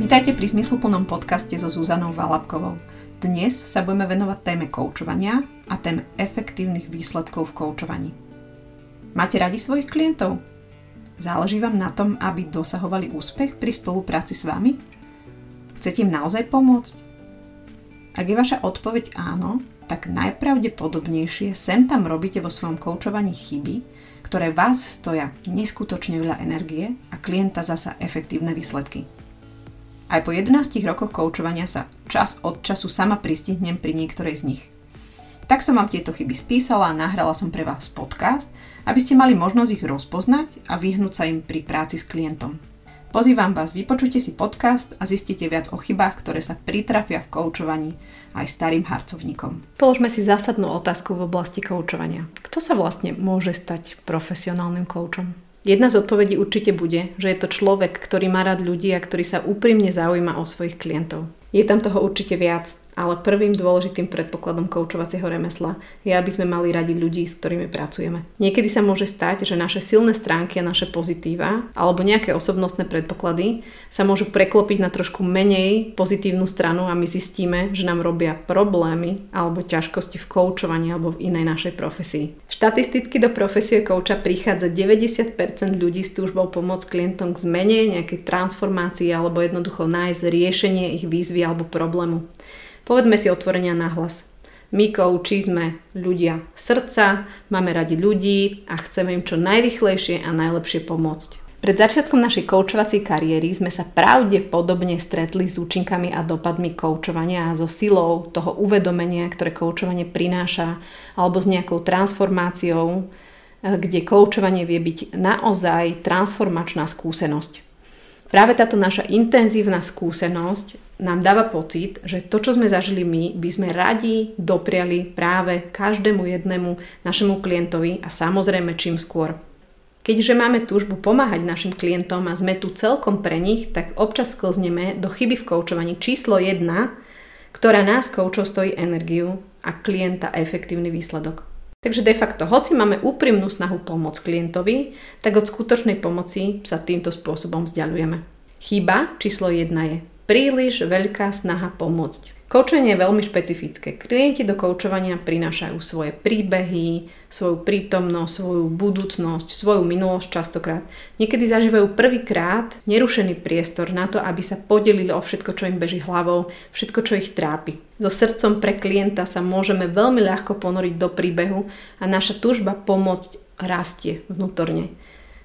Vítajte pri zmysluplnom podcaste so Zuzanou Valabkovou. Dnes sa budeme venovať téme koučovania a téme efektívnych výsledkov v koučovaní. Máte radi svojich klientov? Záleží vám na tom, aby dosahovali úspech pri spolupráci s vami? Chcete im naozaj pomôcť? Ak je vaša odpoveď áno, tak najpravdepodobnejšie sem tam robíte vo svojom koučovaní chyby, ktoré vás stoja neskutočne veľa energie a klienta zasa efektívne výsledky. Aj po 11 rokoch koučovania sa čas od času sama pristihnem pri niektorej z nich. Tak som vám tieto chyby spísala a nahrala som pre vás podcast, aby ste mali možnosť ich rozpoznať a vyhnúť sa im pri práci s klientom. Pozývam vás, vypočujte si podcast a zistite viac o chybách, ktoré sa pritrafia v koučovaní aj starým harcovníkom. Položme si zásadnú otázku v oblasti koučovania. Kto sa vlastne môže stať profesionálnym koučom? Jedna z odpovedí určite bude, že je to človek, ktorý má rád ľudí a ktorý sa úprimne zaujíma o svojich klientov. Je tam toho určite viac, ale prvým dôležitým predpokladom koučovacieho remesla je, aby sme mali radi ľudí, s ktorými pracujeme. Niekedy sa môže stať, že naše silné stránky a naše pozitíva alebo nejaké osobnostné predpoklady sa môžu preklopiť na trošku menej pozitívnu stranu a my zistíme, že nám robia problémy alebo ťažkosti v koučovaní alebo v inej našej profesii. Štatisticky do profesie kouča prichádza 90% ľudí s túžbou pomôcť klientom k zmene, nejakej transformácii alebo jednoducho nájsť riešenie ich výzvy alebo problému. Povedzme si otvorenia nahlas. My kouči sme ľudia srdca, máme radi ľudí a chceme im čo najrychlejšie a najlepšie pomôcť. Pred začiatkom našej koučovacej kariéry sme sa pravdepodobne stretli s účinkami a dopadmi koučovania a so silou toho uvedomenia, ktoré koučovanie prináša, alebo s nejakou transformáciou, eh, kde koučovanie vie byť naozaj transformačná skúsenosť. Práve táto naša intenzívna skúsenosť nám dáva pocit, že to, čo sme zažili my, by sme radi dopriali práve každému jednému našemu klientovi a samozrejme čím skôr. Keďže máme túžbu pomáhať našim klientom a sme tu celkom pre nich, tak občas sklzneme do chyby v koučovaní číslo 1, ktorá nás koučov stojí energiu a klienta efektívny výsledok. Takže de facto, hoci máme úprimnú snahu pomôcť klientovi, tak od skutočnej pomoci sa týmto spôsobom vzdialujeme. Chyba číslo 1 je príliš veľká snaha pomôcť. Koučenie je veľmi špecifické. Klienti do koučovania prinášajú svoje príbehy, svoju prítomnosť, svoju budúcnosť, svoju minulosť častokrát. Niekedy zažívajú prvýkrát nerušený priestor na to, aby sa podelili o všetko, čo im beží hlavou, všetko, čo ich trápi. So srdcom pre klienta sa môžeme veľmi ľahko ponoriť do príbehu a naša túžba pomôcť rastie vnútorne.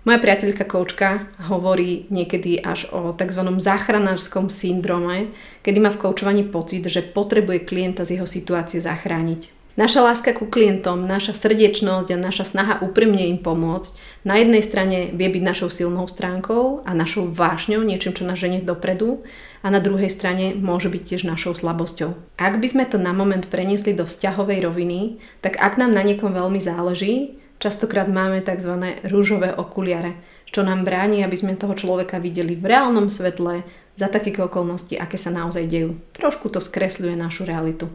Moja priateľka koučka hovorí niekedy až o tzv. záchranárskom syndrome, kedy má v koučovaní pocit, že potrebuje klienta z jeho situácie zachrániť. Naša láska ku klientom, naša srdečnosť a naša snaha úprimne im pomôcť na jednej strane vie byť našou silnou stránkou a našou vášňou, niečím, čo nás ženie dopredu a na druhej strane môže byť tiež našou slabosťou. Ak by sme to na moment preniesli do vzťahovej roviny, tak ak nám na niekom veľmi záleží, Častokrát máme tzv. rúžové okuliare, čo nám bráni, aby sme toho človeka videli v reálnom svetle za také okolnosti, aké sa naozaj dejú. Trošku to skresľuje našu realitu.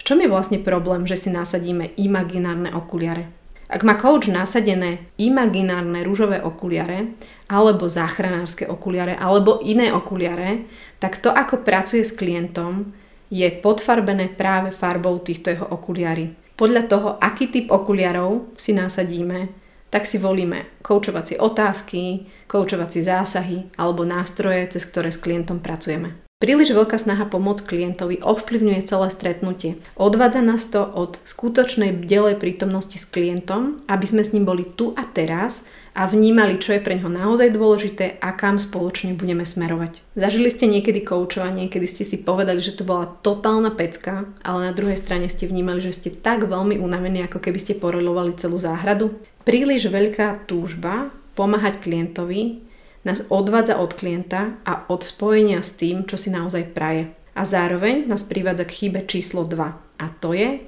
V čom je vlastne problém, že si nasadíme imaginárne okuliare? Ak má coach nasadené imaginárne rúžové okuliare, alebo záchranárske okuliare, alebo iné okuliare, tak to, ako pracuje s klientom, je podfarbené práve farbou týchto jeho okuliary. Podľa toho, aký typ okuliarov si nasadíme, tak si volíme koučovacie otázky, koučovacie zásahy alebo nástroje, cez ktoré s klientom pracujeme. Príliš veľká snaha pomôcť klientovi ovplyvňuje celé stretnutie. Odvádza nás to od skutočnej bdelej prítomnosti s klientom, aby sme s ním boli tu a teraz a vnímali, čo je pre ňoho naozaj dôležité a kam spoločne budeme smerovať. Zažili ste niekedy koučovanie, kedy ste si povedali, že to bola totálna pecka, ale na druhej strane ste vnímali, že ste tak veľmi unavení, ako keby ste porolovali celú záhradu? Príliš veľká túžba pomáhať klientovi nás odvádza od klienta a od spojenia s tým, čo si naozaj praje. A zároveň nás privádza k chybe číslo 2. A to je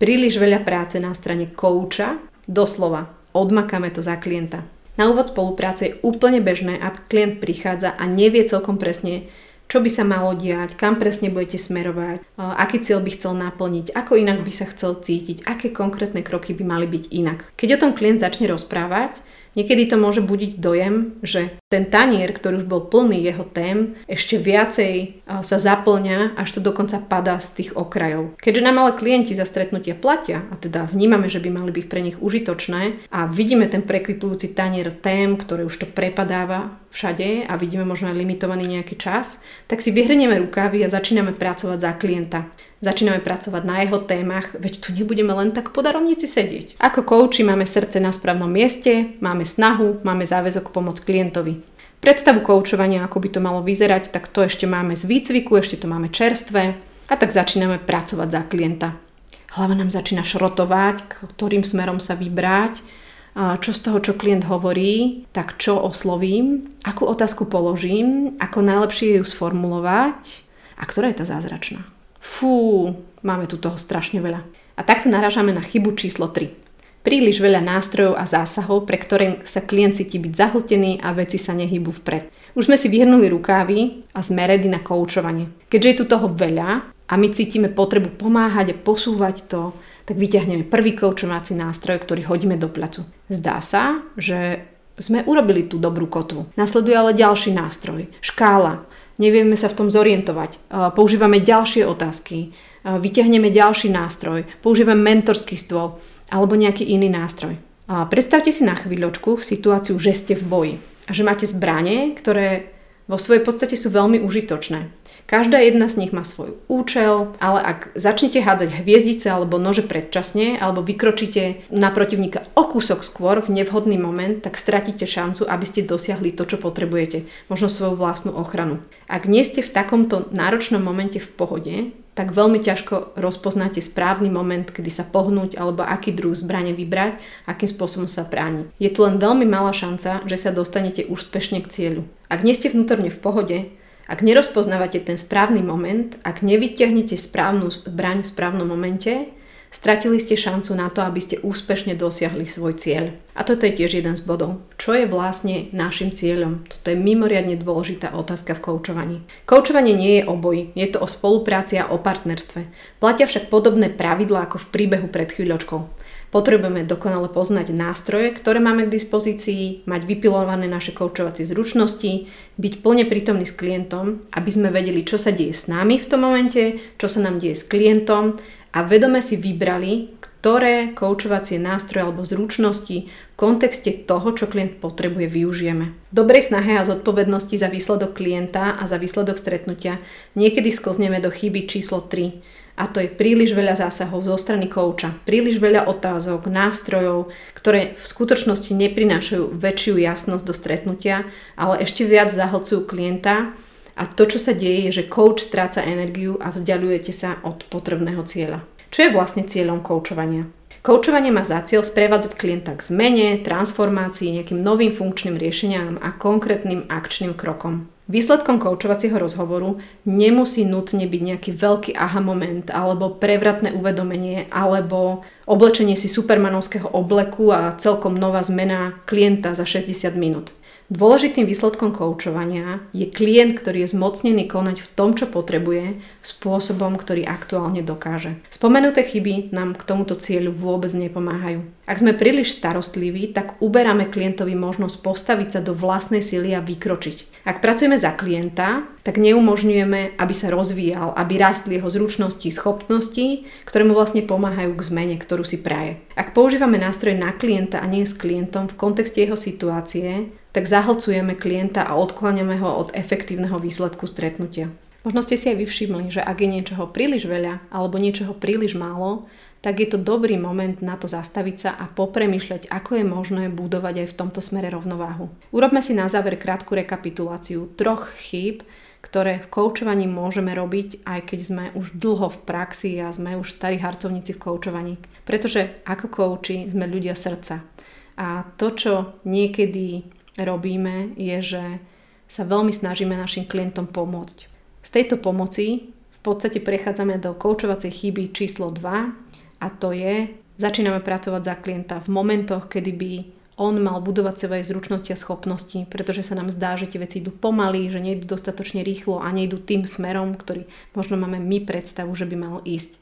príliš veľa práce na strane kouča, doslova odmakáme to za klienta. Na úvod spolupráce je úplne bežné, ak klient prichádza a nevie celkom presne, čo by sa malo diať, kam presne budete smerovať, aký cieľ by chcel naplniť, ako inak by sa chcel cítiť, aké konkrétne kroky by mali byť inak. Keď o tom klient začne rozprávať, Niekedy to môže budiť dojem, že ten tanier, ktorý už bol plný jeho tém, ešte viacej sa zaplňa, až to dokonca padá z tých okrajov. Keďže nám ale klienti za stretnutia platia, a teda vnímame, že by mali byť pre nich užitočné a vidíme ten prekvipujúci tanier tém, ktoré už to prepadáva všade a vidíme možno aj limitovaný nejaký čas, tak si vyhrnieme rukávy a začíname pracovať za klienta. Začíname pracovať na jeho témach, veď tu nebudeme len tak po darovnici sedieť. Ako kouči máme srdce na správnom mieste, máme snahu, máme záväzok pomôcť klientovi. Predstavu koučovania, ako by to malo vyzerať, tak to ešte máme z výcviku, ešte to máme čerstvé a tak začíname pracovať za klienta. Hlava nám začína šrotovať, ktorým smerom sa vybrať, čo z toho, čo klient hovorí, tak čo oslovím, akú otázku položím, ako najlepšie ju sformulovať a ktorá je tá zázračná. Fú, máme tu toho strašne veľa. A takto narážame na chybu číslo 3. Príliš veľa nástrojov a zásahov, pre ktoré sa klient cíti byť zahltený a veci sa nehybu vpred. Už sme si vyhrnuli rukávy a sme ready na koučovanie. Keďže je tu toho veľa a my cítime potrebu pomáhať a posúvať to, tak vyťahneme prvý koučovací nástroj, ktorý hodíme do placu. Zdá sa, že sme urobili tú dobrú kotvu. Nasleduje ale ďalší nástroj. Škála nevieme sa v tom zorientovať. Používame ďalšie otázky, vyťahneme ďalší nástroj, používame mentorský stôl alebo nejaký iný nástroj. Predstavte si na chvíľočku situáciu, že ste v boji a že máte zbranie, ktoré vo svojej podstate sú veľmi užitočné. Každá jedna z nich má svoj účel, ale ak začnete hádzať hviezdice alebo nože predčasne, alebo vykročíte na protivníka o kúsok skôr v nevhodný moment, tak stratíte šancu, aby ste dosiahli to, čo potrebujete, možno svoju vlastnú ochranu. Ak nie ste v takomto náročnom momente v pohode, tak veľmi ťažko rozpoznáte správny moment, kedy sa pohnúť alebo aký druh zbrane vybrať, akým spôsobom sa brániť. Je tu len veľmi malá šanca, že sa dostanete úspešne k cieľu. Ak nie ste vnútorne v pohode, ak nerozpoznávate ten správny moment, ak nevyťahnete správnu zbraň v správnom momente, stratili ste šancu na to, aby ste úspešne dosiahli svoj cieľ. A toto je tiež jeden z bodov. Čo je vlastne našim cieľom? Toto je mimoriadne dôležitá otázka v koučovaní. Koučovanie nie je o boji, je to o spolupráci a o partnerstve. Platia však podobné pravidlá ako v príbehu pred chvíľočkou. Potrebujeme dokonale poznať nástroje, ktoré máme k dispozícii, mať vypilované naše koučovacie zručnosti, byť plne prítomný s klientom, aby sme vedeli, čo sa deje s nami v tom momente, čo sa nám deje s klientom a vedome si vybrali, ktoré koučovacie nástroje alebo zručnosti v kontexte toho, čo klient potrebuje, využijeme. Dobrej snahe a zodpovednosti za výsledok klienta a za výsledok stretnutia niekedy sklzneme do chyby číslo 3 a to je príliš veľa zásahov zo strany kouča, príliš veľa otázok, nástrojov, ktoré v skutočnosti neprinášajú väčšiu jasnosť do stretnutia, ale ešte viac zahlcujú klienta a to, čo sa deje, je, že coach stráca energiu a vzdialujete sa od potrebného cieľa. Čo je vlastne cieľom koučovania? Koučovanie má za cieľ sprevádzať klienta k zmene, transformácii, nejakým novým funkčným riešeniam a konkrétnym akčným krokom. Výsledkom koučovacieho rozhovoru nemusí nutne byť nejaký veľký aha moment alebo prevratné uvedomenie alebo oblečenie si supermanovského obleku a celkom nová zmena klienta za 60 minút. Dôležitým výsledkom koučovania je klient, ktorý je zmocnený konať v tom, čo potrebuje, spôsobom, ktorý aktuálne dokáže. Spomenuté chyby nám k tomuto cieľu vôbec nepomáhajú. Ak sme príliš starostliví, tak uberáme klientovi možnosť postaviť sa do vlastnej sily a vykročiť. Ak pracujeme za klienta, tak neumožňujeme, aby sa rozvíjal, aby rástli jeho zručnosti, schopnosti, ktoré mu vlastne pomáhajú k zmene, ktorú si praje. Ak používame nástroje na klienta a nie s klientom v kontexte jeho situácie, tak zahlcujeme klienta a odkláňame ho od efektívneho výsledku stretnutia. Možno ste si aj vyvšimli, že ak je niečoho príliš veľa alebo niečoho príliš málo, tak je to dobrý moment na to zastaviť sa a popremýšľať, ako je možné budovať aj v tomto smere rovnováhu. Urobme si na záver krátku rekapituláciu troch chýb, ktoré v koučovaní môžeme robiť, aj keď sme už dlho v praxi a sme už starí harcovníci v koučovaní. Pretože ako kouči sme ľudia srdca. A to, čo niekedy robíme, je, že sa veľmi snažíme našim klientom pomôcť. Z tejto pomoci v podstate prechádzame do koučovacej chyby číslo 2 a to je, začíname pracovať za klienta v momentoch, kedy by on mal budovať svoje zručnosti a schopnosti, pretože sa nám zdá, že tie veci idú pomaly, že nejdu dostatočne rýchlo a nejdu tým smerom, ktorý možno máme my predstavu, že by malo ísť.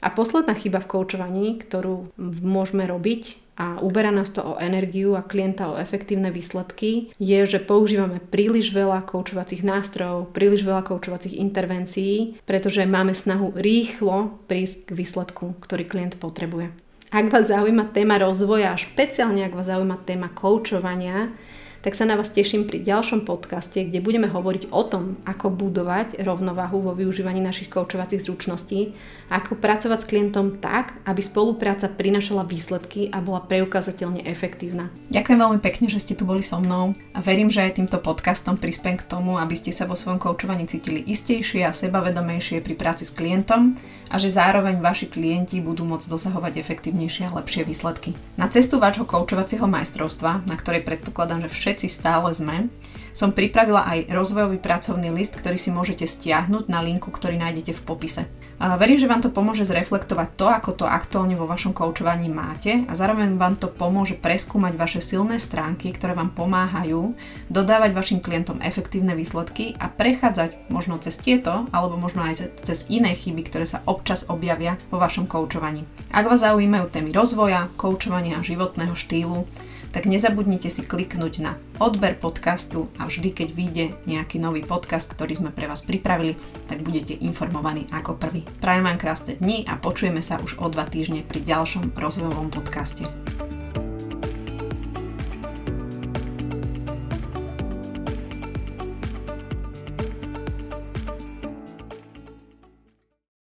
A posledná chyba v koučovaní, ktorú môžeme robiť, a uberá nás to o energiu a klienta o efektívne výsledky, je, že používame príliš veľa koučovacích nástrojov, príliš veľa koučovacích intervencií, pretože máme snahu rýchlo prísť k výsledku, ktorý klient potrebuje. Ak vás zaujíma téma rozvoja, a špeciálne ak vás zaujíma téma koučovania, tak sa na vás teším pri ďalšom podcaste, kde budeme hovoriť o tom, ako budovať rovnováhu vo využívaní našich koučovacích zručností, ako pracovať s klientom tak, aby spolupráca prinašala výsledky a bola preukázateľne efektívna. Ďakujem veľmi pekne, že ste tu boli so mnou a verím, že aj týmto podcastom prispiem k tomu, aby ste sa vo svojom koučovaní cítili istejšie a sebavedomejšie pri práci s klientom a že zároveň vaši klienti budú môcť dosahovať efektívnejšie a lepšie výsledky. Na cestu vášho koučovacieho majstrovstva, na ktorej predpokladám, že všetci stále sme, som pripravila aj rozvojový pracovný list, ktorý si môžete stiahnuť na linku, ktorý nájdete v popise. Verím, že vám to pomôže zreflektovať to, ako to aktuálne vo vašom koučovaní máte a zároveň vám to pomôže preskúmať vaše silné stránky, ktoré vám pomáhajú dodávať vašim klientom efektívne výsledky a prechádzať možno cez tieto alebo možno aj cez iné chyby, ktoré sa občas objavia vo vašom koučovaní. Ak vás zaujímajú témy rozvoja, koučovania a životného štýlu, tak nezabudnite si kliknúť na odber podcastu a vždy, keď vyjde nejaký nový podcast, ktorý sme pre vás pripravili, tak budete informovaní ako prvý. Prajem vám krásne dni a počujeme sa už o dva týždne pri ďalšom rozvojovom podcaste.